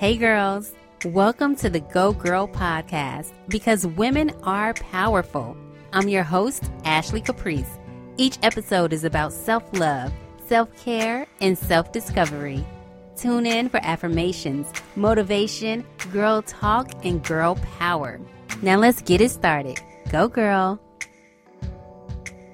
Hey, girls. Welcome to the Go Girl podcast because women are powerful. I'm your host, Ashley Caprice. Each episode is about self love, self care, and self discovery. Tune in for affirmations, motivation, girl talk, and girl power. Now let's get it started. Go, girl.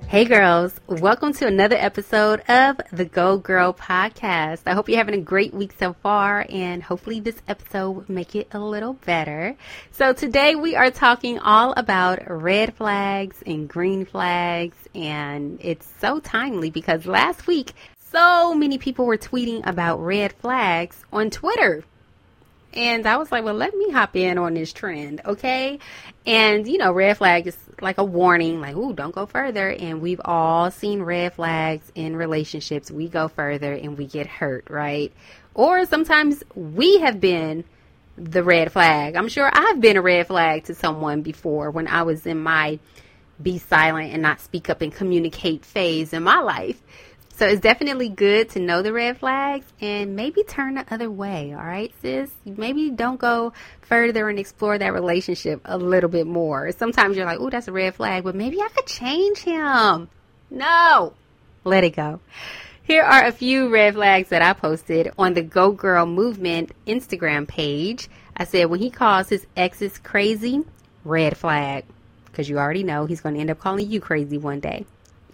Hey girls, welcome to another episode of the Go Girl podcast. I hope you're having a great week so far and hopefully this episode will make it a little better. So today we are talking all about red flags and green flags and it's so timely because last week so many people were tweeting about red flags on Twitter. And I was like, well, let me hop in on this trend, okay? And, you know, red flag is like a warning, like, ooh, don't go further. And we've all seen red flags in relationships. We go further and we get hurt, right? Or sometimes we have been the red flag. I'm sure I've been a red flag to someone before when I was in my be silent and not speak up and communicate phase in my life. So it's definitely good to know the red flags and maybe turn the other way. All right, sis? Maybe don't go further and explore that relationship a little bit more. Sometimes you're like, oh, that's a red flag, but maybe I could change him. No, let it go. Here are a few red flags that I posted on the Go Girl Movement Instagram page. I said, when he calls his exes crazy, red flag. Because you already know he's going to end up calling you crazy one day.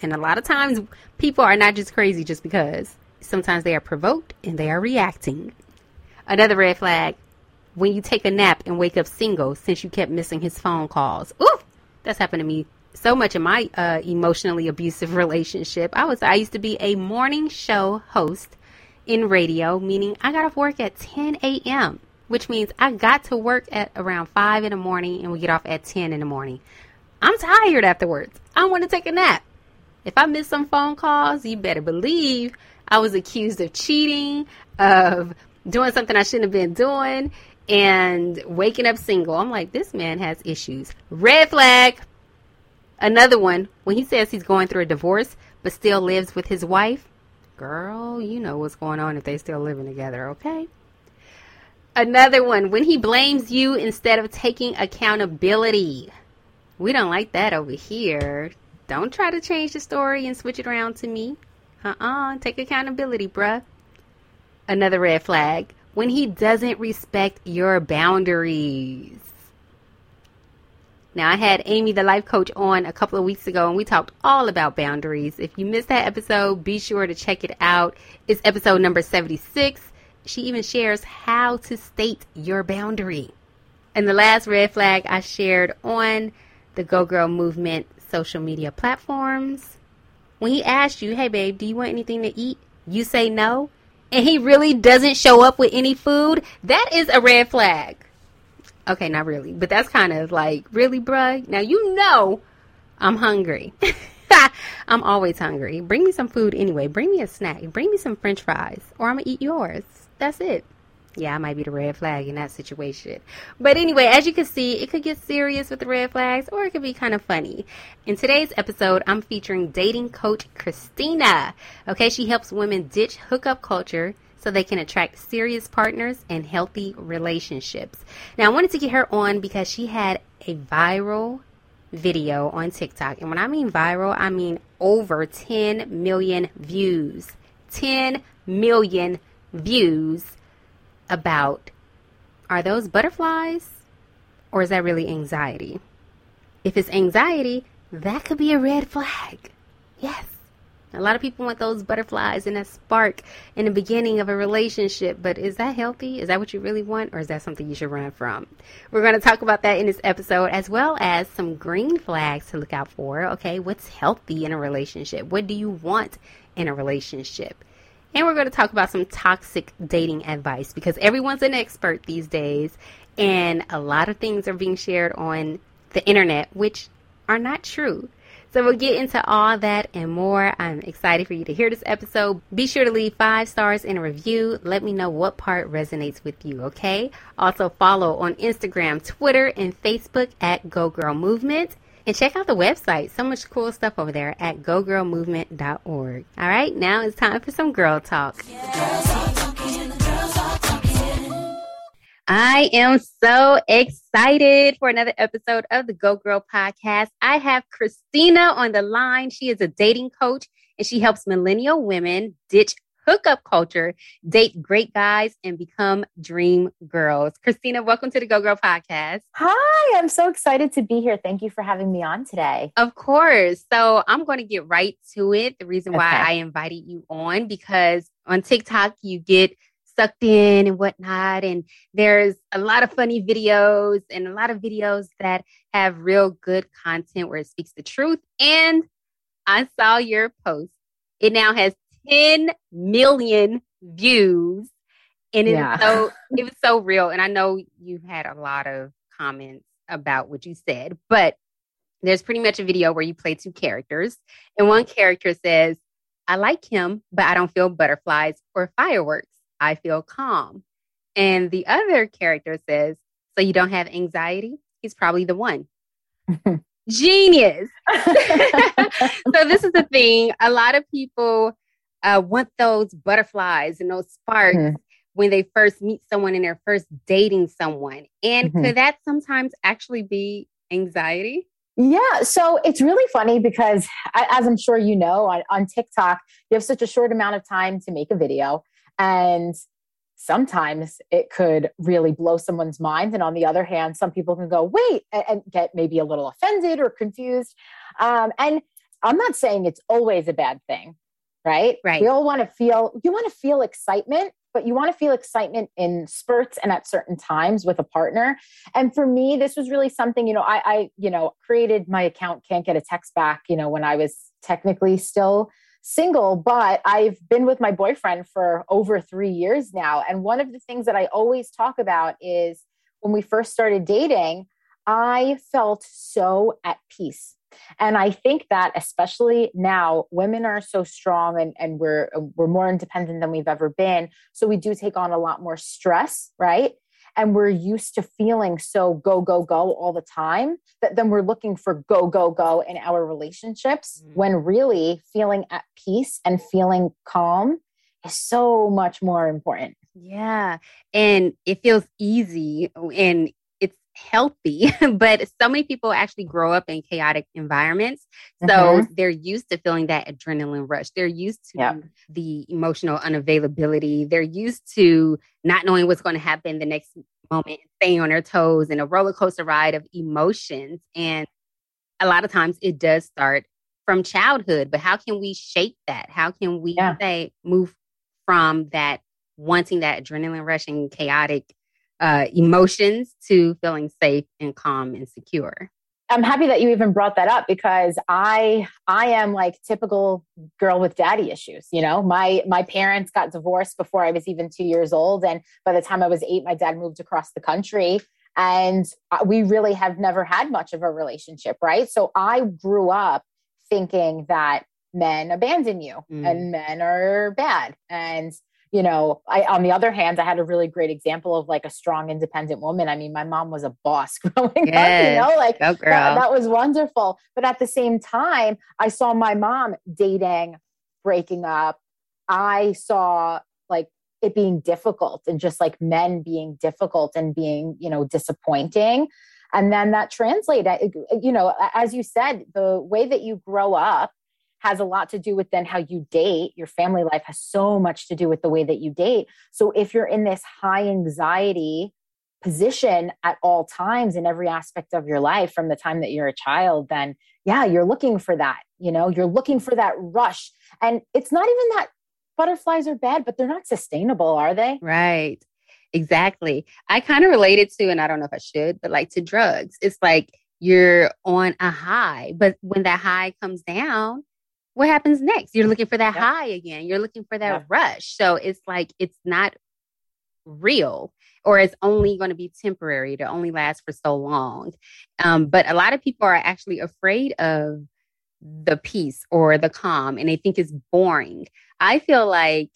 And a lot of times, people are not just crazy just because. Sometimes they are provoked and they are reacting. Another red flag when you take a nap and wake up single since you kept missing his phone calls. Ooh, that's happened to me so much in my uh, emotionally abusive relationship. I was I used to be a morning show host in radio, meaning I got off work at 10 a.m., which means I got to work at around 5 in the morning and we get off at 10 in the morning. I'm tired afterwards. I want to take a nap. If I miss some phone calls, you better believe I was accused of cheating, of doing something I shouldn't have been doing, and waking up single. I'm like, this man has issues. Red flag. Another one, when he says he's going through a divorce but still lives with his wife, girl, you know what's going on if they still living together, okay? Another one, when he blames you instead of taking accountability. We don't like that over here. Don't try to change the story and switch it around to me. Uh uh Take accountability, bruh. Another red flag when he doesn't respect your boundaries. Now, I had Amy, the life coach, on a couple of weeks ago, and we talked all about boundaries. If you missed that episode, be sure to check it out. It's episode number 76. She even shares how to state your boundary. And the last red flag I shared on the Go Girl movement social media platforms. When he asks you, hey babe, do you want anything to eat? You say no, and he really doesn't show up with any food, that is a red flag. Okay, not really, but that's kind of like, really, bruh? Now you know I'm hungry. I'm always hungry. Bring me some food anyway. Bring me a snack. Bring me some french fries, or I'm going to eat yours. That's it yeah, I might be the red flag in that situation. But anyway, as you can see, it could get serious with the red flags or it could be kind of funny. In today's episode, I'm featuring dating coach Christina. Okay, she helps women ditch hookup culture so they can attract serious partners and healthy relationships. Now, I wanted to get her on because she had a viral video on TikTok. And when I mean viral, I mean over 10 million views. 10 million views about are those butterflies or is that really anxiety? If it's anxiety, that could be a red flag. Yes. A lot of people want those butterflies and that spark in the beginning of a relationship, but is that healthy? Is that what you really want, or is that something you should run from? We're going to talk about that in this episode, as well as some green flags to look out for. Okay, what's healthy in a relationship? What do you want in a relationship? And we're going to talk about some toxic dating advice because everyone's an expert these days, and a lot of things are being shared on the internet which are not true. So we'll get into all that and more. I'm excited for you to hear this episode. Be sure to leave five stars in a review. Let me know what part resonates with you, okay? Also follow on Instagram, Twitter, and Facebook at Go Girl Movement. And check out the website. So much cool stuff over there at gogirlmovement.org. All right, now it's time for some girl talk. I am so excited for another episode of the Go Girl podcast. I have Christina on the line. She is a dating coach and she helps millennial women ditch hookup culture, date great guys, and become dream girls. Christina, welcome to the Go Girl podcast. Hi, I'm so excited to be here. Thank you for having me on today. Of course. So I'm going to get right to it. The reason why okay. I invited you on because on TikTok, you get sucked in and whatnot. And there's a lot of funny videos and a lot of videos that have real good content where it speaks the truth. And I saw your post. It now has 10 million views. And it yeah. so it was so real. And I know you had a lot of comments about what you said, but there's pretty much a video where you play two characters. And one character says, I like him, but I don't feel butterflies or fireworks. I feel calm. And the other character says, So you don't have anxiety? He's probably the one. Genius. so, this is the thing. A lot of people uh, want those butterflies and those sparks mm-hmm. when they first meet someone and they're first dating someone. And mm-hmm. could that sometimes actually be anxiety? Yeah, so it's really funny because, as I'm sure you know, on, on TikTok, you have such a short amount of time to make a video. And sometimes it could really blow someone's mind. And on the other hand, some people can go, wait, and, get maybe a little offended or confused. Um, and I'm not saying it's always a bad thing, right? Right. We all want to feel, you want to feel excitement, but you want to feel excitement in spurts and at certain times with a partner. And for me, this was really something, you know, I, I you know, created my account, can't get a text back, you know, when I was technically still single, but I've been with my boyfriend for over three years now. And one of the things that I always talk about is when we first started dating, I felt so at peace. And I think that especially now, women are so strong and, and we're we're more independent than we've ever been. So we do take on a lot more stress, right? and we're used to feeling so go go go all the time that then we're looking for go go go in our relationships mm. when really feeling at peace and feeling calm is so much more important yeah and it feels easy and healthy, but so many people actually grow up in chaotic environments. So mm-hmm. they're used to feeling that adrenaline rush. They're used to yep. the emotional unavailability. They're used to not knowing what's going to happen the next moment, staying on their toes in a roller coaster ride of emotions. And a lot of times it does start from childhood, but how can we shape that? How can we yeah. say move from that wanting that adrenaline rush and chaotic uh, emotions to feeling safe and calm and secure. I'm happy that you even brought that up because I I am like typical girl with daddy issues. You know, my my parents got divorced before I was even two years old, and by the time I was eight, my dad moved across the country, and uh, we really have never had much of a relationship, right? So I grew up thinking that men abandon you mm. and men are bad, and you know i on the other hand i had a really great example of like a strong independent woman. I mean my mom was a boss growing yes. up you know like oh, that, that was wonderful. But at the same time i saw my mom dating breaking up. I saw like it being difficult and just like men being difficult and being you know disappointing. And then that translated you know as you said the way that you grow up has a lot to do with then how you date. Your family life has so much to do with the way that you date. So if you're in this high anxiety position at all times in every aspect of your life from the time that you're a child, then yeah, you're looking for that. You know, you're looking for that rush. And it's not even that butterflies are bad, but they're not sustainable, are they? Right. Exactly. I kind of related to, and I don't know if I should, but like to drugs. It's like you're on a high, but when that high comes down, what happens next? You're looking for that yep. high again. You're looking for that yep. rush. So it's like it's not real or it's only going to be temporary to only last for so long. Um, but a lot of people are actually afraid of the peace or the calm and they think it's boring. I feel like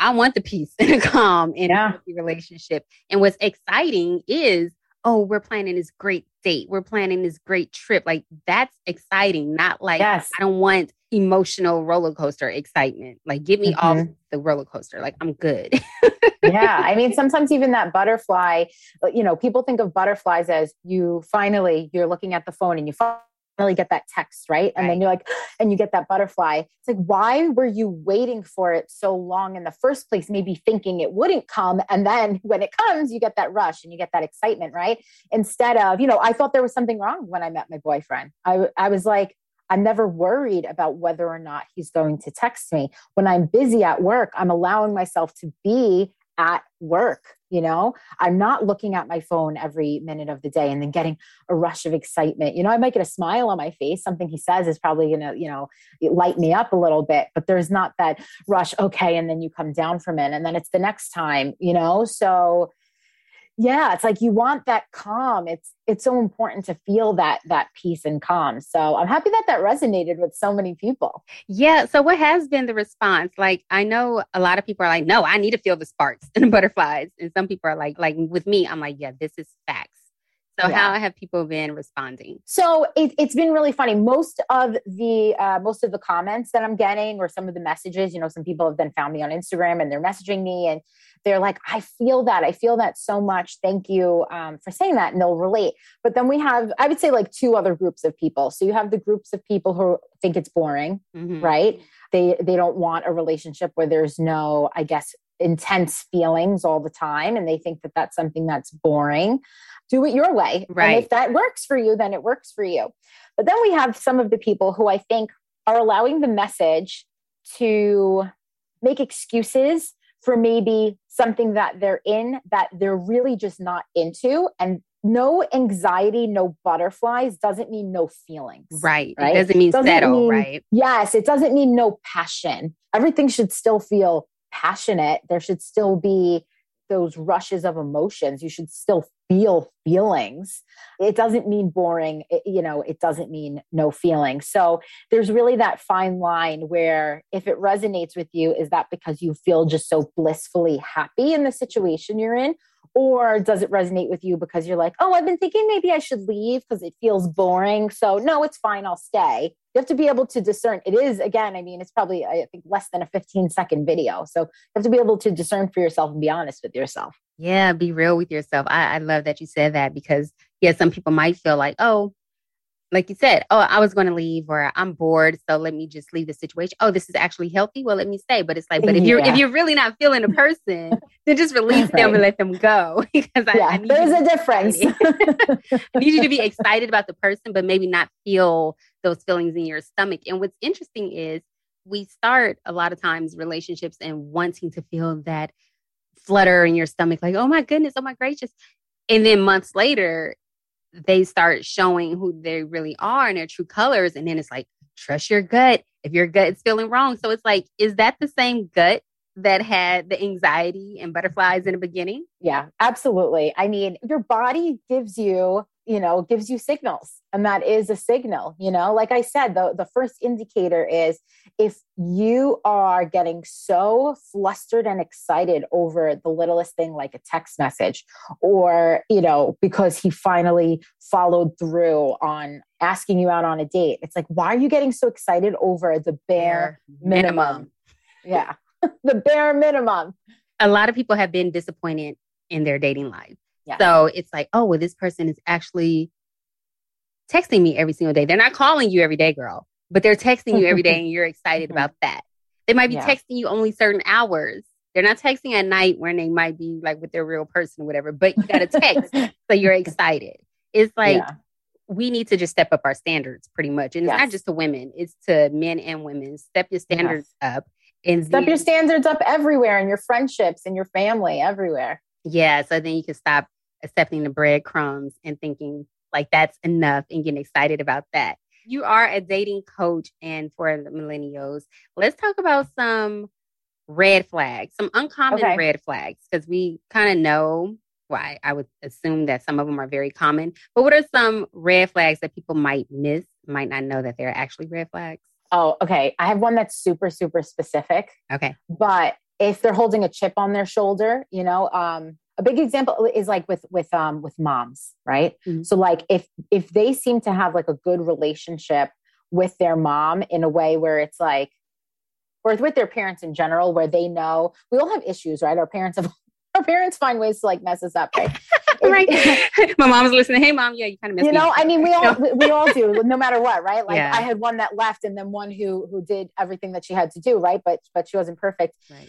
I want the peace and the calm in yeah. a relationship. And what's exciting is oh, we're planning this great date. We're planning this great trip. Like that's exciting. Not like yes. I don't want emotional roller coaster excitement. Like get me mm-hmm. off the roller coaster. Like I'm good. yeah. I mean, sometimes even that butterfly, uh, you know, people think of butterflies as you finally, you're looking at the phone and you finally get that text, right? And right. then you're like, and you get that butterfly. It's like, why were you waiting for it so long in the first place? Maybe thinking it wouldn't come. And then when it comes, you get that rush and you get that excitement, right? Instead of, you know, I thought there was something wrong when I met my boyfriend. I, I was like, I'm never worried about whether or not he's going to text me. When I'm busy at work, I'm allowing myself to be at work. You know, I'm not looking at my phone every minute of the day and then getting a rush of excitement. You know, I might get a smile on my face. Something he says is probably going to, you know, light me up a little bit, but there's not that rush. Okay. And then you come down from it and then it's the next time, you know? So, yeah it's like you want that calm. It's it's so important to feel that that peace and calm. So i'm happy that that resonated with so many people. Yeah so what has been the response? Like i know a lot of people are like no i need to feel the sparks and the butterflies. And some people are like like with me i'm like yeah this is facts so yeah. how have people been responding? So it, has been really funny. Most of the uh, most of the comments that I'm getting, or some of the messages, you know, some people have then found me on Instagram and they're messaging me, and they're like, I feel that. I feel that so much. Thank you um, for saying that. And they'll relate. But then we have, I would say, like two other groups of people. So you have the groups of people who think it's boring, mm-hmm. right? They they don't want a relationship where there's no, I guess, intense feelings all the time, and they think that that's something that's boring. Do it your way, right? And if that works for you, then it works for you. But then we have some of the people who I think are allowing the message to make excuses for maybe something that they're in that they're really just not into and no anxiety, no butterflies doesn't mean no feelings. Right. right? It doesn't mean doesn't settle, mean, right? Yes. It doesn't mean no passion. Everything should still feel passionate. There should still be those rushes of emotions. You should still feel feelings. It doesn't mean boring. It, you know, it doesn't mean no feeling. So there's really that fine line where if it resonates with you, is that because you feel just so blissfully happy in the situation you're in? Or does it resonate with you because you're like, oh, I've been thinking maybe I should leave because it feels boring. So, no, it's fine. I'll stay. You have to be able to discern. It is, again, I mean, it's probably, I think, less than a 15 second video. So, you have to be able to discern for yourself and be honest with yourself. Yeah, be real with yourself. I, I love that you said that because, yeah, some people might feel like, oh, like you said, oh, I was going to leave or I'm bored, so let me just leave the situation. Oh, this is actually healthy. Well, let me stay. But it's like, but if you're if you're really not feeling a person, then just release right. them and let them go. because yeah, I, I there's a difference. I need you to be excited about the person, but maybe not feel those feelings in your stomach. And what's interesting is we start a lot of times relationships and wanting to feel that flutter in your stomach, like, oh my goodness, oh my gracious. And then months later, they start showing who they really are and their true colors. And then it's like, trust your gut. If your gut is feeling wrong. So it's like, is that the same gut that had the anxiety and butterflies in the beginning? Yeah, absolutely. I mean, your body gives you you know gives you signals and that is a signal you know? Like i said the, the first indicator is if you are getting so flustered and excited over the littlest thing like a text message or you know because he finally followed through on asking you out on a date it's like why are you getting so excited over the bare minimum, minimum. yeah. The bare minimum. A lot of people have been disappointed in their dating life yeah. So it's like, oh, well, this person is actually texting me every single day. They're not calling you every day, girl, but they're texting you every day and you're excited mm-hmm. about that. They might be yeah. texting you only certain hours. They're not texting at night when they might be like with their real person or whatever, but you got to text. so you're excited. It's like, yeah. we need to just step up our standards pretty much. And yes. it's not just to women, it's to men and women. Step your standards yes. up. And step your standards up everywhere in your friendships and your family, everywhere. Yeah. So then you can stop accepting the breadcrumbs and thinking like that's enough and getting excited about that. You are a dating coach and for the millennials, let's talk about some red flags, some uncommon okay. red flags, because we kind of know why I would assume that some of them are very common. But what are some red flags that people might miss, might not know that they're actually red flags? Oh, okay. I have one that's super, super specific. Okay. But if they're holding a chip on their shoulder, you know, um, a big example is like with with um with moms right mm-hmm. so like if if they seem to have like a good relationship with their mom in a way where it's like, or with their parents in general, where they know we all have issues, right? Our parents have our parents find ways to like mess us up, right? right. My mom's listening. Hey, mom. Yeah, you kind of You me. know, I mean, we all we, we all do, no matter what, right? Like Yeah. I had one that left, and then one who who did everything that she had to do, right? But but she wasn't perfect. Right.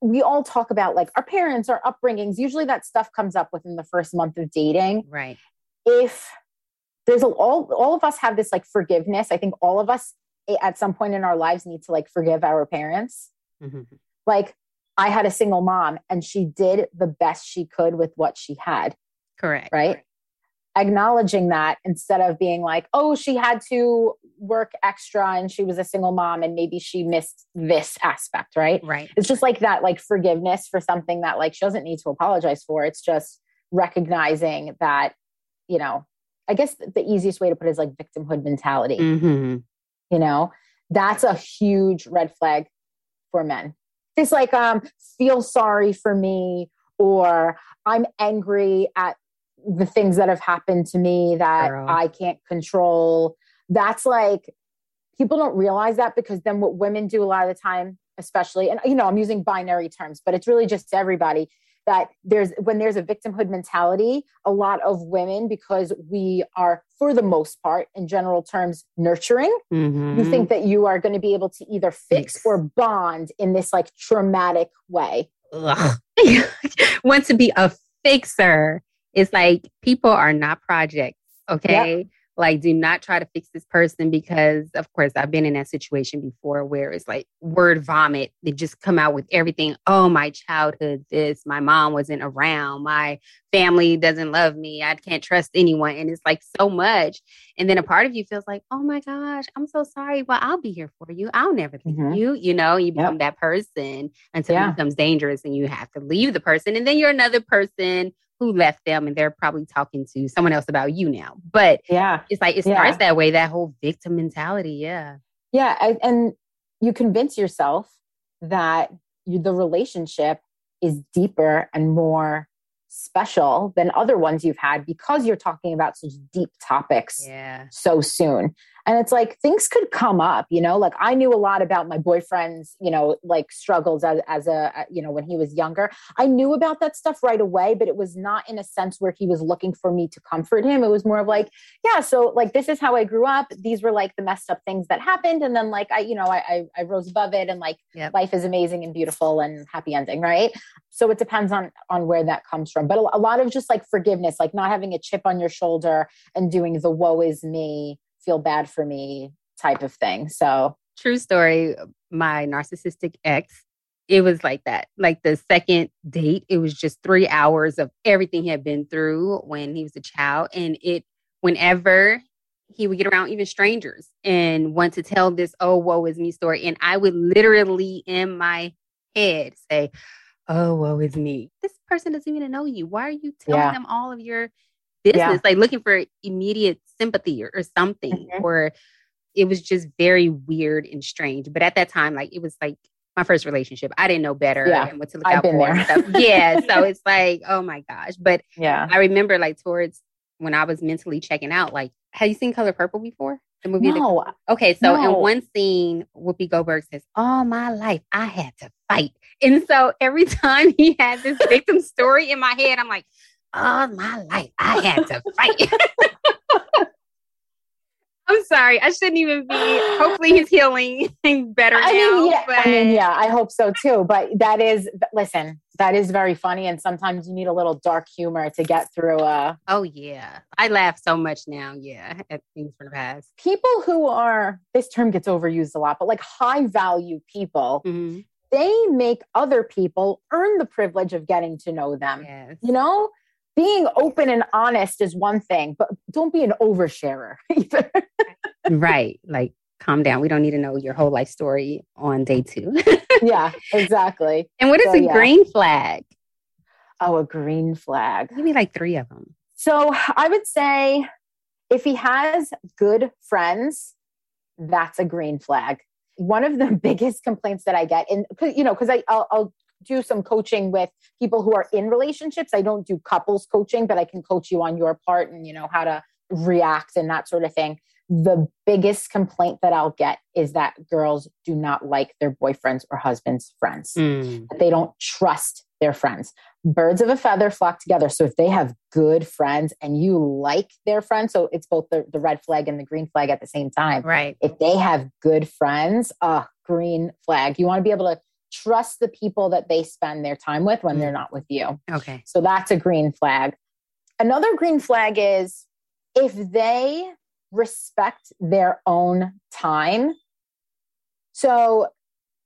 We all talk about like our parents, our upbringings. Usually, that stuff comes up within the first month of dating. Right. If there's a, all all of us have this like forgiveness. I think all of us eh, at some point in our lives need to like forgive our parents. Mhm. Like I had a single mom, and she did the best she could with what she had Correct. right? Acknowledging that instead of being like, oh, she had to work extra and she was a single mom and maybe she missed this aspect, right? Right. It's just like that, like forgiveness for something that like she doesn't need to apologize for. It's just recognizing that, you know, I guess the easiest way to put it is like victimhood mentality, hmm you know, that's a huge red flag for men. It's like, um, feel sorry for me or I'm angry at the things that have happened to me that Girl. I can't control. That's like people don't realize that because then what women do a lot of the time, especially, and you know, I'm using binary terms, but it's really just everybody that there's when there's a victimhood mentality, a lot of women, because we are for the most part, in general terms, nurturing, hmm you think that you are going to be able to either fix Fix. or bond in this like traumatic way. Want to be a fixer. It's like people are not projects, okay? Like, do not try to fix this person because, of course, I've been in that situation before where it's like word vomit. They just come out with everything. Oh, my childhood, this, my mom wasn't around, my family doesn't love me, I can't trust anyone. And it's like so much. And then a part of you feels like, oh my gosh, I'm so sorry. Well, I'll be here for you. I'll never leave Mhm. you. You know, you Yep. become that person until Yeah. it becomes dangerous and you have to leave the person. And then you're another person who left them and they're probably talking to someone else about you now. But Yeah. it's like it Yeah. starts that way, that whole victim mentality. Yeah. Yeah. I, and you convince yourself that you, the relationship is deeper and more special than other ones you've had because you're talking about such deep topics Yeah. so soon. And it's like things could come up, you know, like I knew a lot about my boyfriend's, you know, like struggles as, as a, uh, you know, when he was younger. I knew about that stuff right away, but it was not in a sense where he was looking for me to comfort him. It was more of like, yeah, so like this is how I grew up. These were like the messed up things that happened. And then like I, you know, I, I, I rose above it and like Yep. life is amazing and beautiful and happy ending, right? So it depends on on where that comes from. But a, a lot of just like forgiveness, like not having a chip on your shoulder and doing the woe is me, feel bad for me type of thing. So True story. My narcissistic ex, it was like that. Like the second date, it was just three hours of everything he had been through when he was a child. And it, whenever he would get around even strangers and want to tell this, oh, woe is me story. And I would literally in my head say, oh, woe is me. This person doesn't even know you. Why are you telling Yeah. them all of your business? Like looking for immediate sympathy or, or something. Mhm. Or it was just very weird and strange. But at that time, like it was like my first relationship. I didn't know better Yeah, and what to look I've out been for. there. stuff. Yeah. So it's like, oh my gosh. But yeah. I remember like towards when I was mentally checking out, like, have you seen Color Purple before? The movie. No, Okay, so No. in one scene, Whoopi Goldberg says, "All my life, I had to fight," and so every time he had this victim story in my head, I'm like, "All my life, I had to fight." I'm sorry, I shouldn't even be. Hopefully, he's healing better I now. mean, yeah, but I mean, yeah, I hope so too. But that is, listen, that is very funny, and sometimes you need a little dark humor to get through. Uh, Oh yeah, I laugh so much now. Yeah, at things from the past. people who are this term gets overused a lot, but like high value people, Mhm. they make other people earn the privilege of getting to know them. Yes. You know, being open and honest is one thing, but don't be an oversharer either. right. Like, calm down. We don't need to know your whole life story on day two. yeah, exactly. and what is So, a yeah. green flag? Oh, a green flag. Give me like three of them. So I would say if he has good friends, that's a green flag. One of the biggest complaints that I get, and you know, because I'll, I'll do some coaching with people who are in relationships. I don't do couples coaching, but I can coach you on your part and you know how to react and that sort of thing. the biggest complaint that I'll get is that girls do not like their boyfriends or husbands' friends. Mm. They don't trust their friends. Birds of a feather flock together. So if they have good friends and you like their friends, so it's both the, the red flag and the green flag at the same time. Right. If they have good friends, uh, green flag. You want to be able to trust the people that they spend their time with when mm. they're not with you. Okay. So that's a green flag. Another green flag is if they respect their own time. So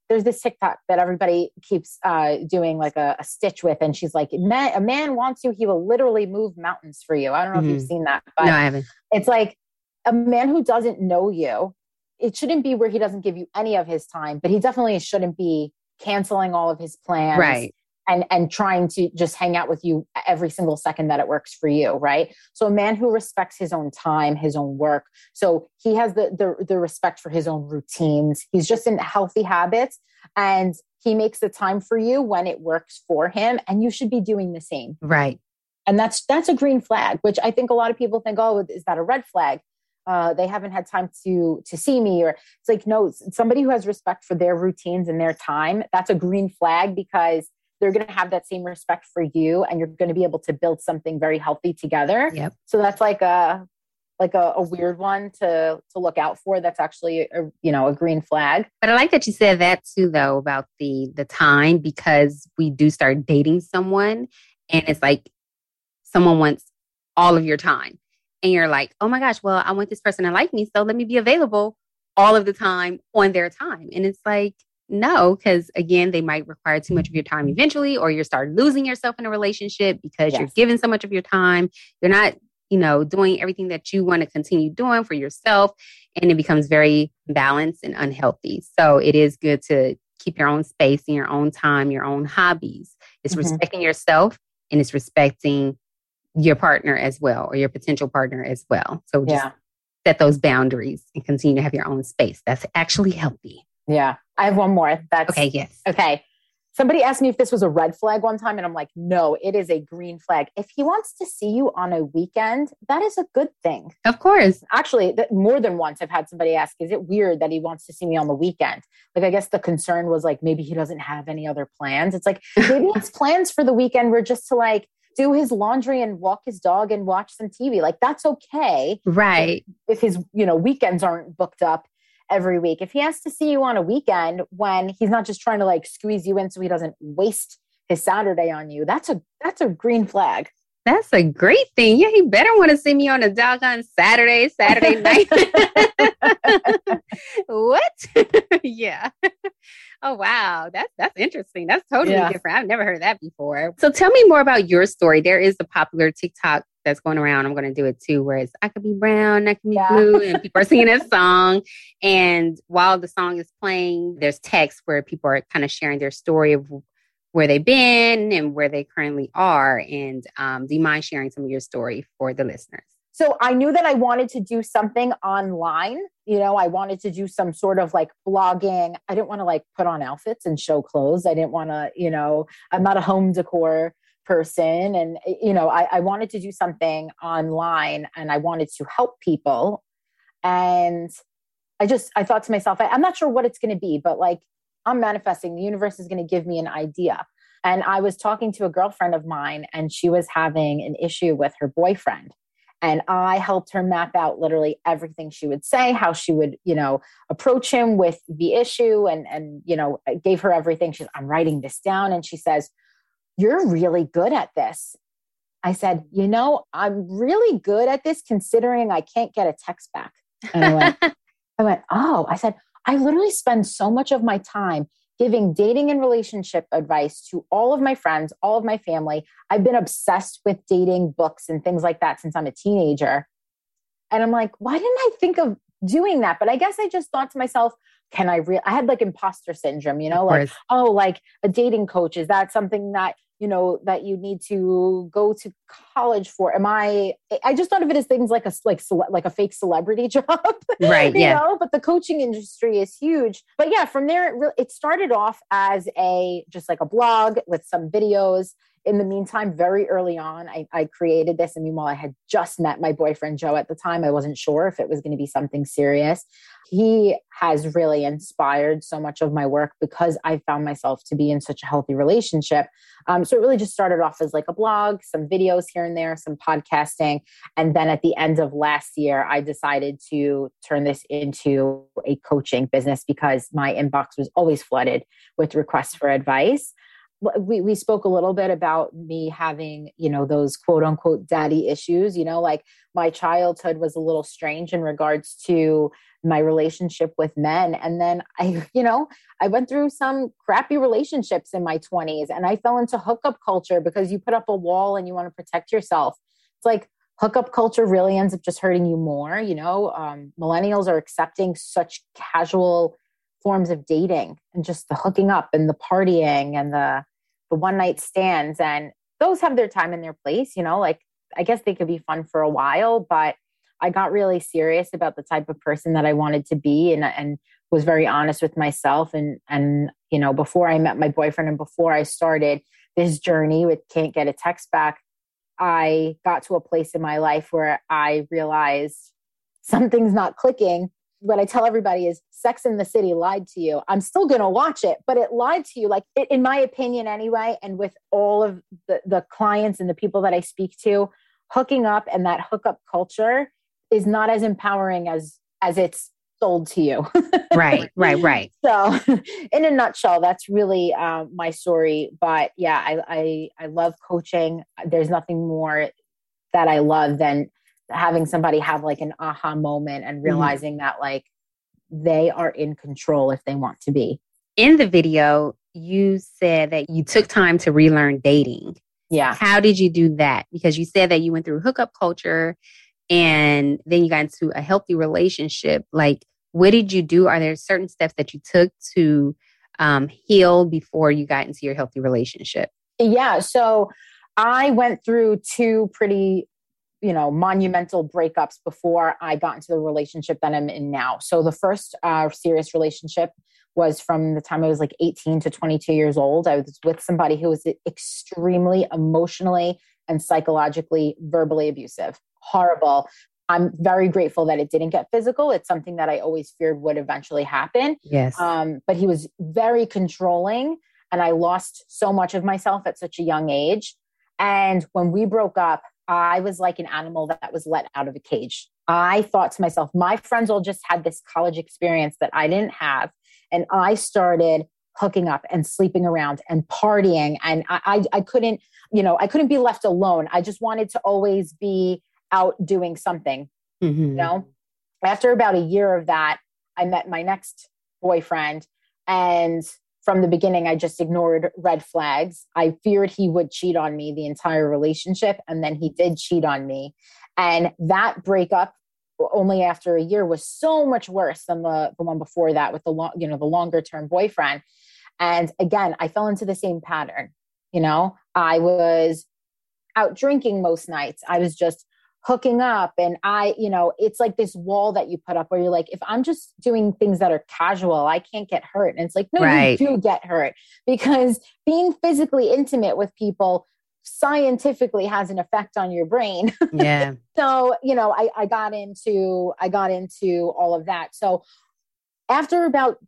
there's this TikTok that everybody keeps uh, doing like a, a, stitch with, and she's like, a man wants you, he will literally move mountains for you. I don't know mm-hmm. if you've mm-hmm. seen that, but no, I haven't. It's like a man who doesn't know you. It shouldn't be where he doesn't give you any of his time, but he definitely shouldn't be canceling all of his plans. Right. and and trying to just hang out with you every single second that it works for you right? So a man who respects his own time his own work. So he has the the, the respect for his own routines. He's just in healthy habits and he makes the time for you when it works for him and you should be doing the same. Right. And that's that's a green flag which i think a lot of people think oh is that a red flag uh, they haven't had time to to see me or it's like no somebody who has respect for their routines and their time that's a green flag because they're going to have that same respect for you and you're going to be able to build something very healthy together. Yep. so that's like a like a, a, weird one to to look out for. That's actually a, you know a green flag. But i like that you said that too though about the the time because we do start dating someone and it's like someone wants all of your time and you're like oh my gosh well i want this person to like me so let me be available all of the time on their time and it's like no, because again, they might require too much of your time eventually, or you start losing yourself in a relationship because yes. you're giving so much of your time. You're not, you know, doing everything that you want to continue doing for yourself, and it becomes very balanced and unhealthy. So it is good to keep your own space and your own time, your own hobbies. It's mm-hmm. respecting yourself and it's respecting your partner as well, or your potential partner as well. So just yeah. set those boundaries and continue to have your own space. That's actually healthy. Yeah. I have one more. That's okay. Yes. Okay. Somebody asked me if this was a red flag one time, and I'm like, no, it is a green flag. If he wants to see you on a weekend, that is a good thing. Of course. Actually, more than once, I've had somebody ask, is it weird that he wants to see me on the weekend? Like, I guess the concern was like, maybe he doesn't have any other plans. It's like, maybe his plans for the weekend were just to like, do his laundry and walk his dog and watch some TV. Like that's okay. Right. If, if his, you know, weekends aren't booked up every week. If he has to see you on a weekend when he's not just trying to like squeeze you in so he doesn't waste his Saturday on you, that's a that's a green flag. That's a great thing. Yeah, he better want to see me on a doggone Saturday, Saturday night. what? yeah. Oh wow, that's that's interesting. That's totally yeah. different. I've never heard that before. So tell me more about your story. There is a popular TikTok that's going around. I'm going to do it too, where it's I could be brown, I can be yeah. blue, and people are singing this song. And while the song is playing, there's text where people are kind of sharing their story of where they've been and where they currently are. And um, do you mind sharing some of your story for the listeners? So I knew that I wanted to do something online. You know, I wanted to do some sort of like blogging. I didn't want to like put on outfits and show clothes. I didn't want to, you know, I'm not a home decor person and you know I, I, wanted to do something online and i wanted to help people and i just i thought to myself I, i'm not sure what it's going to be but like i'm manifesting the universe is going to give me an idea and i was talking to a girlfriend of mine and she was having an issue with her boyfriend and i helped her map out literally everything she would say how she would you know approach him with the issue and and you know gave her everything she's i'm writing this down and she says you're really good at this. I said, You know, I'm really good at this considering I can't get a text back. And I went, I went, Oh, I said, I literally spend so much of my time giving dating and relationship advice to all of my friends, all of my family. I've been obsessed with dating books and things like that since I'm a teenager. And I'm like, why didn't I think of doing that? But I guess I just thought to myself, can I real I had like imposter syndrome, you know, like, oh, like a dating coach, is that something that, you know, that you need to go to college for? Am I, I just thought of it as things like a, like, like a fake celebrity job. Right. you yeah. know, but the coaching industry is huge. But yeah, from there, it, it started off as a, just like a blog with some videos in the meantime, very early on, I, I created this. And meanwhile, I had just met my boyfriend, Joe, at the time. I wasn't sure if it was going to be something serious. He has really inspired so much of my work because I found myself to be in such a healthy relationship. Um, so it really just started off as like a blog, some videos here and there, some podcasting. And then at the end of last year, I decided to turn this into a coaching business because my inbox was always flooded with requests for advice we, we spoke a little bit about me having you know those quote unquote daddy issues. You know like my childhood was a little strange in regards to my relationship with men. And then i you know i went through some crappy relationships in my 20s and i fell into hookup culture because you put up a wall and you want to protect yourself. It's like hookup culture really ends up just hurting you more you know? Um, millennials are accepting such casual forms of dating and just the hooking up and the partying and the the one night stands and those have their time and their place you know like i guess they could be fun for a while but i got really serious about the type of person that i wanted to be and and was very honest with myself and and you know before i met my boyfriend and before i started this journey with can't get a text back i got to a place in my life where i realized something's not clicking what I tell everybody is Sex in the City lied to you. I'm still going to watch it, but it lied to you. Like, it, in my opinion, anyway, and with all of the, the clients and the people that I speak to, hooking up and that hookup culture is not as empowering as as it's sold to you. right, right, right. So, in a nutshell, that's really um, my story. But yeah, I, I I love coaching. There's nothing more that I love than having somebody have like an aha moment and mm-hmm. realizing mm-hmm. that like they are in control if they want to be. In the video, you said that you took time to relearn dating. Yeah. How did you do that? Because you said that you went through hookup culture and then you got into a healthy relationship. Like, what did you do? Are there certain steps that you took to um, heal before you got into your healthy relationship? Yeah. So I went through two pretty you know monumental breakups before i got into the relationship that i'm in now. So the first uh, serious relationship was from the time i was like 18 to 22 years old. I was with somebody who was extremely emotionally and psychologically verbally abusive. Horrible. I'm very grateful that it didn't get physical. It's something that i always feared would eventually happen. Yes. Um, but he was very controlling and i lost so much of myself at such a young age. And when we broke up I was like an animal that was let out of a cage. I thought to myself, my friends all just had this college experience that I didn't have. And I started hooking up and sleeping around and partying. And I, I, I couldn't, you know, I couldn't be left alone. I just wanted to always be out doing something. Mm-hmm. You know, after about a year of that, I met my next boyfriend and from the beginning, I just ignored red flags. I feared he would cheat on me the entire relationship. And then he did cheat on me. And that breakup only after a year was so much worse than the, the one before that with the long, you know, the longer term boyfriend. And again, I fell into the same pattern. You know, I was out drinking most nights. I was just hooking up and i you know it's like this wall that you put up where you're like if i'm just doing things that are casual i can't get hurt. And it's like no right. you do get hurt because being physically intimate with people scientifically has an effect on your brain. Yeah. So you know I, I got into i got into all of that. So after about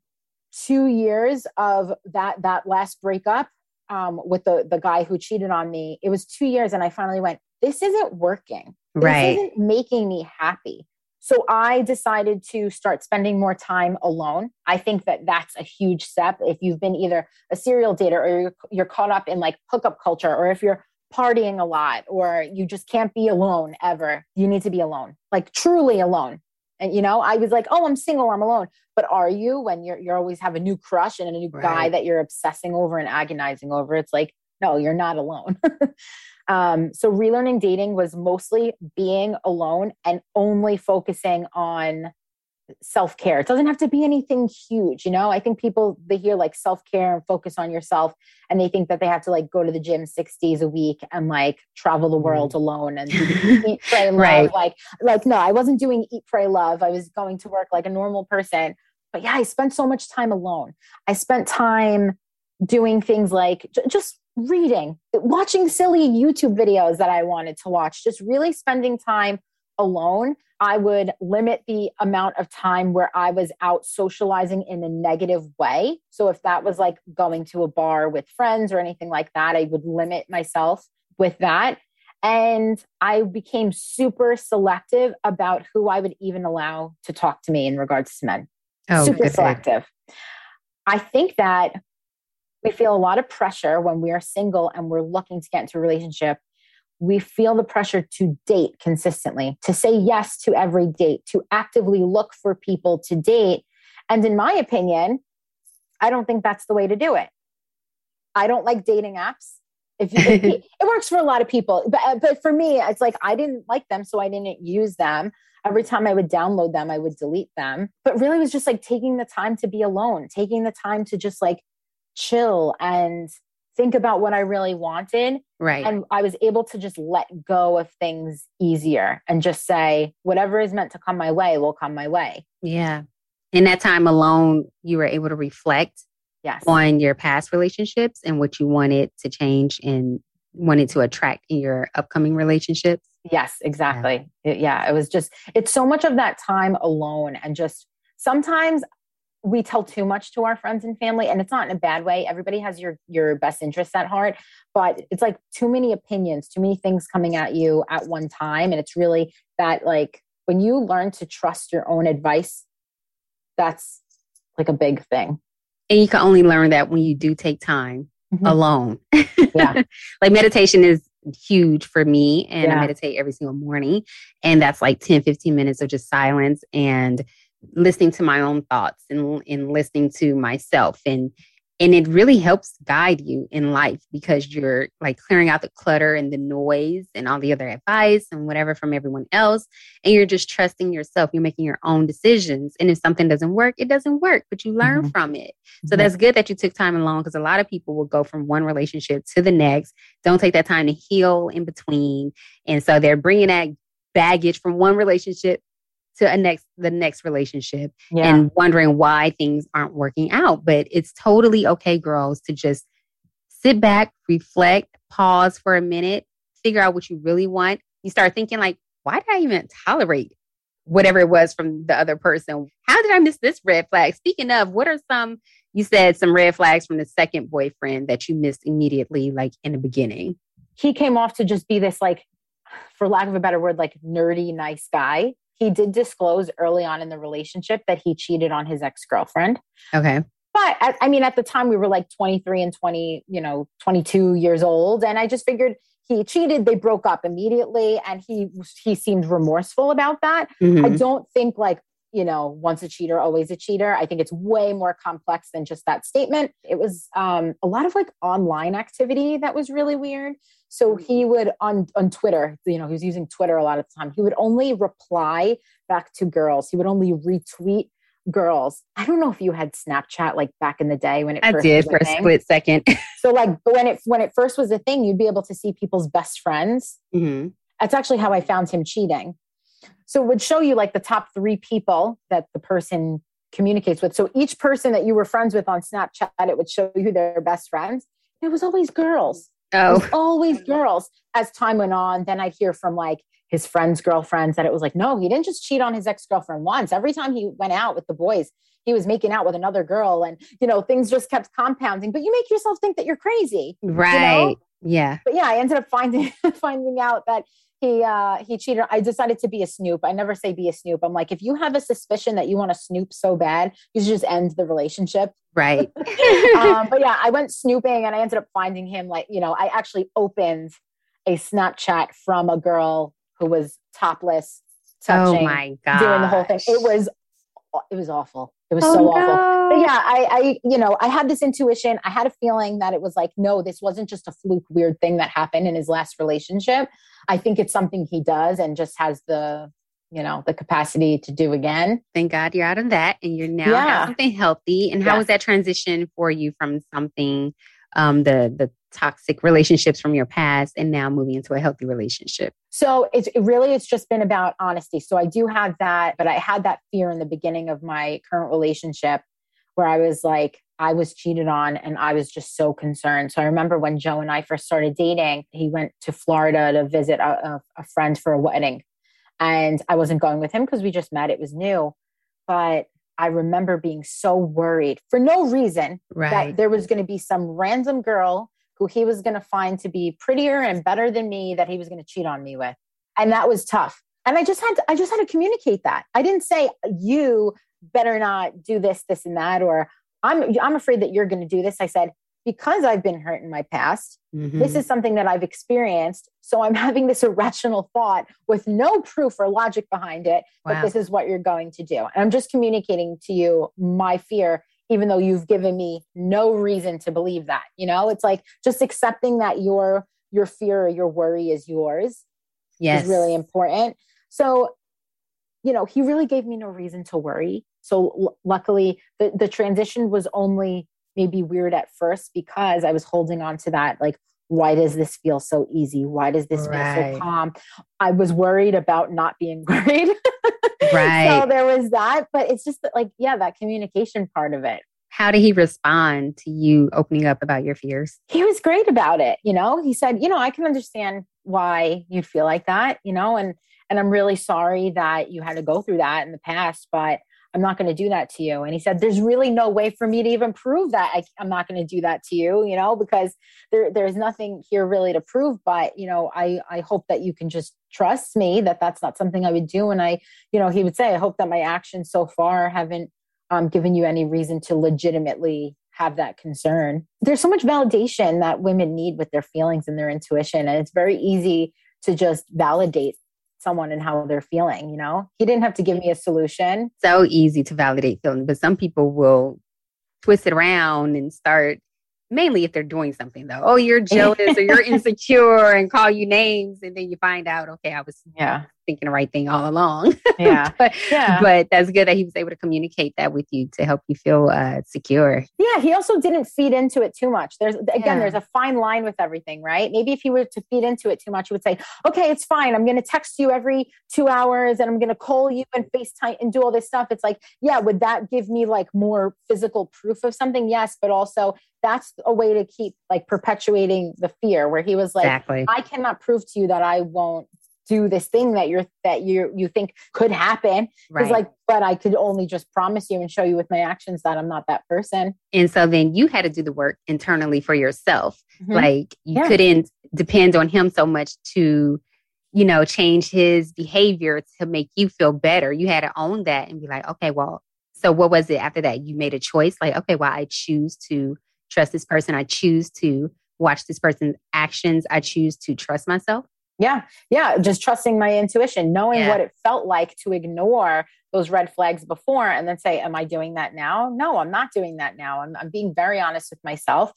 two years of that that last breakup um, with the the guy who cheated on me it was two years and i finally went this isn't working this right. isn't making me happy. So I decided to start spending more time alone. I think that that's a huge step. If you've been either a serial dater or you're, you're caught up in like hookup culture, or if you're partying a lot, or you just can't be alone ever, you need to be alone, like truly alone. And you know, I was like, "Oh, I'm single, I'm alone." But are you when you're you always have a new crush and a new right. guy that you're obsessing over and agonizing over? It's like, no, you're not alone. Um, so relearning dating was mostly being alone and only focusing on self care. It doesn't have to be anything huge, you know. I think people they hear like self care and focus on yourself, and they think that they have to like go to the gym six days a week and like travel the world mm. alone and eat, pray, love. Right. Like, like no, I wasn't doing eat, pray, love. I was going to work like a normal person. But yeah, I spent so much time alone. I spent time doing things like j- just reading, watching silly YouTube videos that I wanted to watch, just really spending time alone. I would limit the amount of time where I was out socializing in a negative way. So if that was like going to a bar with friends or anything like that, I would limit myself with that. And I became super selective about who I would even allow to talk to me in regards to men. Oh, super good. selective. I think that we feel a lot of pressure when we are single and we're looking to get into a relationship. We feel the pressure to date consistently, to say yes to every date, to actively look for people to date. And in my opinion, I don't think that's the way to do it. I don't like dating apps. If, you, if it works for a lot of people, but uh, but for me, it's like I didn't like them, so I didn't use them. Every time I would download them, I would delete them. But really, it was just like taking the time to be alone, taking the time to just like chill and think about what I really wanted. Right. And I was able to just let go of things easier and just say, whatever is meant to come my way will come my way. Yeah. In that time alone, you were able to reflect yes. on your past relationships and what you wanted to change and wanted to attract in your upcoming relationships. Yes, exactly. Yeah. It, yeah, it was just, it's so much of that time alone and just sometimes we tell too much to our friends and family and it's not in a bad way everybody has your your best interests at heart but it's like too many opinions too many things coming at you at one time and it's really that like when you learn to trust your own advice that's like a big thing and you can only learn that when you do take time mm-hmm. alone yeah like meditation is huge for me and yeah. i meditate every single morning and that's like 10 15 minutes of just silence and listening to my own thoughts and, and listening to myself. And and it really helps guide you in life because you're like clearing out the clutter and the noise and all the other advice and whatever from everyone else. And you're just trusting yourself. You're making your own decisions. And if something doesn't work it doesn't work but you learn mm-hmm. from it. So mm-hmm. that's good that you took time alone because a lot of people will go from one relationship to the next. Don't take that time to heal in between. And so they're bringing that baggage from one relationship to a next the next relationship yeah. and wondering why things aren't working out. But it's totally okay girls to just sit back reflect pause for a minute figure out what you really want. You start thinking like why did i even tolerate whatever it was from the other person? How did i miss this red flag? Speaking of what are some you said some red flags from the second boyfriend that you missed immediately like in the beginning? He came off to just be this like for lack of a better word like nerdy nice guy he did disclose early on in the relationship that he cheated on his ex-girlfriend. Okay. But I mean, at the time we were like 23 and 20, you know, 22 years old. And I just figured he cheated. They broke up immediately. And he, he seemed remorseful about that. Mm-hmm. I don't think like, you know, once a cheater, always a cheater. I think it's way more complex than just that statement. It was um, a lot of like online activity that was really weird. So he mm-hmm. would on on Twitter, you know, he was using Twitter a lot of the time. He would only reply back to girls. He would only retweet girls. I don't know if you had Snapchat like back in the day when it I did for a, a split second. so like when it when it first was a thing, you'd be able to see people's best friends. Mm-hmm. That's actually how I found him cheating. So it would show you like the top three people that the person communicates with. So each person that you were friends with on Snapchat, it would show you their best friends. It was always girls. Oh. always girls. As time went on, then I'd hear from like his friends' girlfriends that it was like, no, he didn't just cheat on his ex girlfriend once. Every time he went out with the boys, he was making out with another girl. And, you know, things just kept compounding. But you make yourself think that you're crazy. Right. You know? Yeah. But yeah, I ended up finding finding out that he uh he cheated. I decided to be a snoop. I never say be a snoop. I'm like if you have a suspicion that you want to snoop so bad you should just end the relationship. Right. Um, but yeah i went snooping and i ended up finding him like you know i actually opened a snapchat from a girl who was topless touching oh my god doing the whole thing. It was it was awful it was oh, so no. awful. But yeah, I, I, you know, I had this intuition. I had a feeling that it was like, no, this wasn't just a fluke weird thing that happened in his last relationship. I think it's something he does and just has the, you know, the capacity to do again. Thank God you're out of that and you're now yeah. something healthy. And how was that transition for you from something, um, the the toxic relationships from your past and now moving into a healthy relationship? So it's it really it's just been about honesty. So I do have that, but I had that fear in the beginning of my current relationship where I was like, I was cheated on and I was just so concerned. So I remember when Joe and I first started dating, he went to Florida to visit a, a, friend for a wedding. And I wasn't going with him because we just met, it was new. But I remember being so worried for no reason right. that there was going to be some random girl who he was going to find to be prettier and better than me that he was going to cheat on me with. And that was tough. And I just had to, I just had to communicate that. I didn't say you better not do this, this, and that, or I'm I'm afraid that you're going to do this. I said, because I've been hurt in my past, mm-hmm. this is something that I've experienced. So I'm having this irrational thought with no proof or logic behind it wow. that this is what you're going to do. And I'm just communicating to you my fear, even though you've given me no reason to believe that. You know, it's like just accepting that your your fear or your worry is yours yes. is really important. So, you know, he really gave me no reason to worry. So l- luckily, the, the transition was only maybe weird at first because I was holding on to that. Like, why does this feel so easy? Why does this right. feel so calm? I was worried about not being worried. right. So there was that. But it's just that, like, yeah, that communication part of it. How did he respond to you opening up about your fears? He was great about it. You know, he said, you know, I can understand why you'd feel like that, you know, and and I'm really sorry that you had to go through that in the past, but I'm not going to do that to you. And he said, There's really no way for me to even prove that I, am not going to do that to you, you know, because there, there's nothing here really to prove. But, you know, I, I hope that you can just trust me that that's not something I would do. And I, you know, he would say, I hope that my actions so far haven't um, given you any reason to legitimately have that concern. There's so much validation that women need with their feelings and their intuition. And it's very easy to just validate someone and how they're feeling, you know? He didn't have to give me a solution. So easy to validate feeling, but some people will twist it around and start mainly if they're doing something though. Oh, you're jealous or you're insecure and call you names and then you find out, okay, I was yeah thinking the right thing all along. Yeah. but, yeah. but that's good that he was able to communicate that with you to help you feel uh, secure. Yeah. He also didn't feed into it too much. There's, again, yeah. there's a fine line with everything, right? Maybe if he were to feed into it too much, he would say, okay, it's fine. I'm going to text you every two hours and I'm going to call you and FaceTime and do all this stuff. It's like, yeah, would that give me like more physical proof of something? Yes. But also, that's a way to keep like perpetuating the fear where he was like, exactly. I cannot prove to you that I won't do this thing that you're that you you think could happen. Right. like but i could only just promise you and show you with my actions that i'm not that person. And so then you had to do the work internally for yourself. Mm-hmm. like you yeah. couldn't depend on him so much to you know change his behavior to make you feel better. You had to own that and be like okay well so what was it after that? You made a choice like okay well i choose to trust this person. I choose to watch this person's actions. I choose to trust myself yeah. Yeah. Just trusting my intuition, knowing yeah. what it felt like to ignore those red flags before and then say, Am I doing that now? No, I'm not doing that now. I'm, I'm being very honest with myself.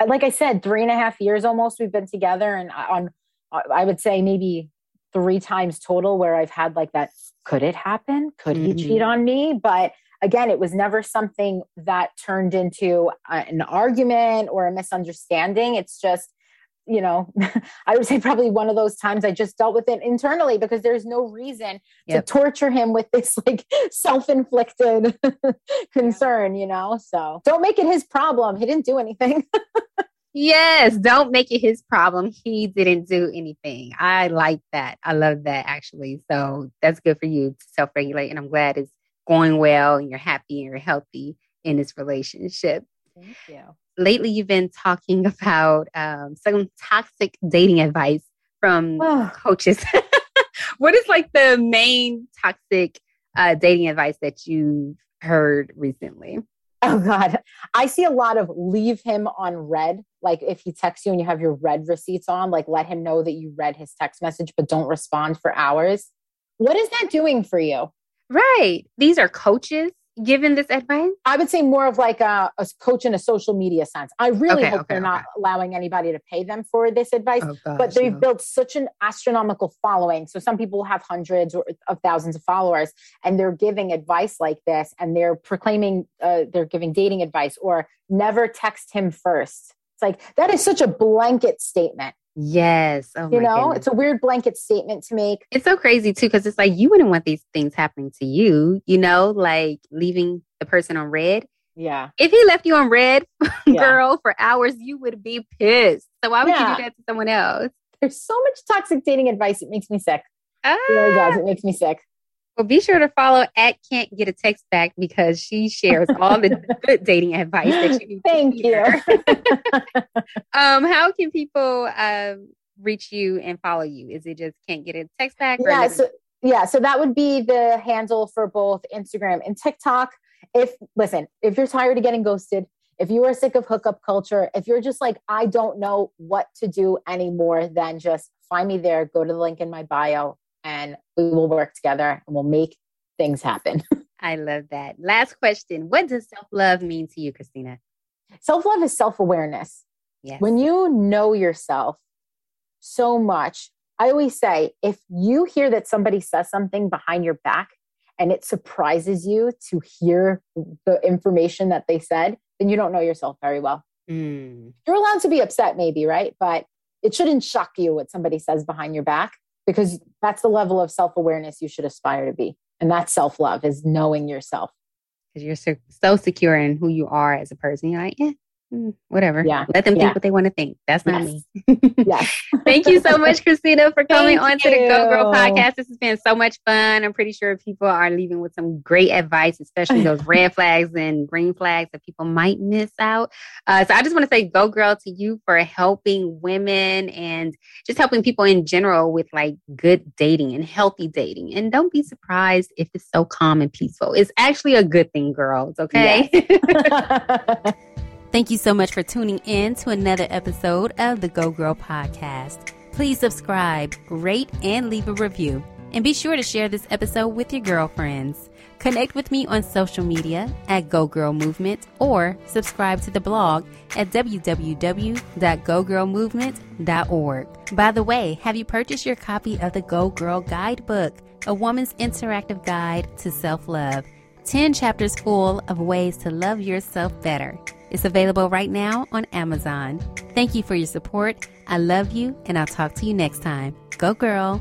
Uh, like I said, three and a half years almost we've been together. And on, uh, I would say maybe three times total where I've had like that could it happen? Could mm-hmm. he cheat mm-hmm. on me? But again, it was never something that turned into an argument or a misunderstanding. It's just, you know, I would say probably one of those times I just dealt with it internally because there's no reason yep. to torture him with this like self inflicted concern, you know? So don't make it his problem. He didn't do anything. yes, don't make it his problem. He didn't do anything. I like that. I love that actually. So that's good for you to self regulate. And I'm glad it's going well and you're happy and you're healthy in this relationship. Thank you lately you've been talking about um, some toxic dating advice from oh. coaches. what is like the main toxic uh, dating advice that you've heard recently? Oh God. I see a lot of leave him on read. Like if he texts you and you have your read receipts on, like let him know that you read his text message, but don't respond for hours. What is that doing for you? Right. These are coaches given this advice? I would say more of like a, a coach in a social media sense. I really okay, hope okay, they're okay. not allowing anybody to pay them for this advice, oh, gosh, but they've no. built such an astronomical following. So some people have hundreds or, of thousands of followers and they're giving advice like this and they're proclaiming uh, they're giving dating advice or never text him first. It's like that is such a blanket statement. Yes. Oh you know, goodness. it's a weird blanket statement to make. It's so crazy too, because it's like you wouldn't want these things happening to you, you know, like leaving the person on read. Yeah. If he left you on read, yeah. girl, for hours, you would be pissed. So why would yeah. you do that to someone else? There's so much toxic dating advice. It makes me sick. Ah. It really does. It makes me sick. Well, be sure to follow at Can't Get a Text Back because she shares all the good dating advice that you need. Thank you. um, how can people um, reach you and follow you? Is it just Can't Get a Text Back? yeah. So, yeah. So that would be the handle for both Instagram and TikTok. If listen, if you're tired of getting ghosted, if you are sick of hookup culture, if you're just like, I don't know what to do anymore, then just find me there. Go to the link in my bio and we will work together and we'll make things happen. I love that. Last question What does self love mean to you, Christina? Self love is self awareness. Yes. When you know yourself so much, I always say if you hear that somebody says something behind your back and it surprises you to hear the information that they said, then you don't know yourself very well. Mm. You're allowed to be upset, maybe, right? But it shouldn't shock you what somebody says behind your back because that's the level of self awareness you should aspire to be. And that's self love is knowing yourself. Because you're so, so secure in who you are as a person. You're like, yeah, whatever. Yeah. Let them yeah. think what they want to think. That's not yes. me. yes. Thank you so much, Christina, for coming on to the Go Girl podcast. This has been so much fun. I'm pretty sure people are leaving with some great advice, especially those red flags and green flags that people might miss out. Uh, so I just want to say Go Girl to you for helping women and just helping people in general with like good dating and healthy dating. And don't be surprised if it's so calm and peaceful. It's actually a good thing, girls. Okay. Yes. Thank you so much for tuning in to another episode of the Go Girl Podcast. Please subscribe, rate, and leave a review. And be sure to share this episode with your girlfriends. Connect with me on social media at Go Girl Movement or subscribe to the blog at www.gogirlmovement.org. By the way, have you purchased your copy of the Go Girl Guidebook, a woman's interactive guide to self love? 10 chapters full of ways to love yourself better. It's available right now on Amazon. Thank you for your support. I love you, and I'll talk to you next time. Go, girl.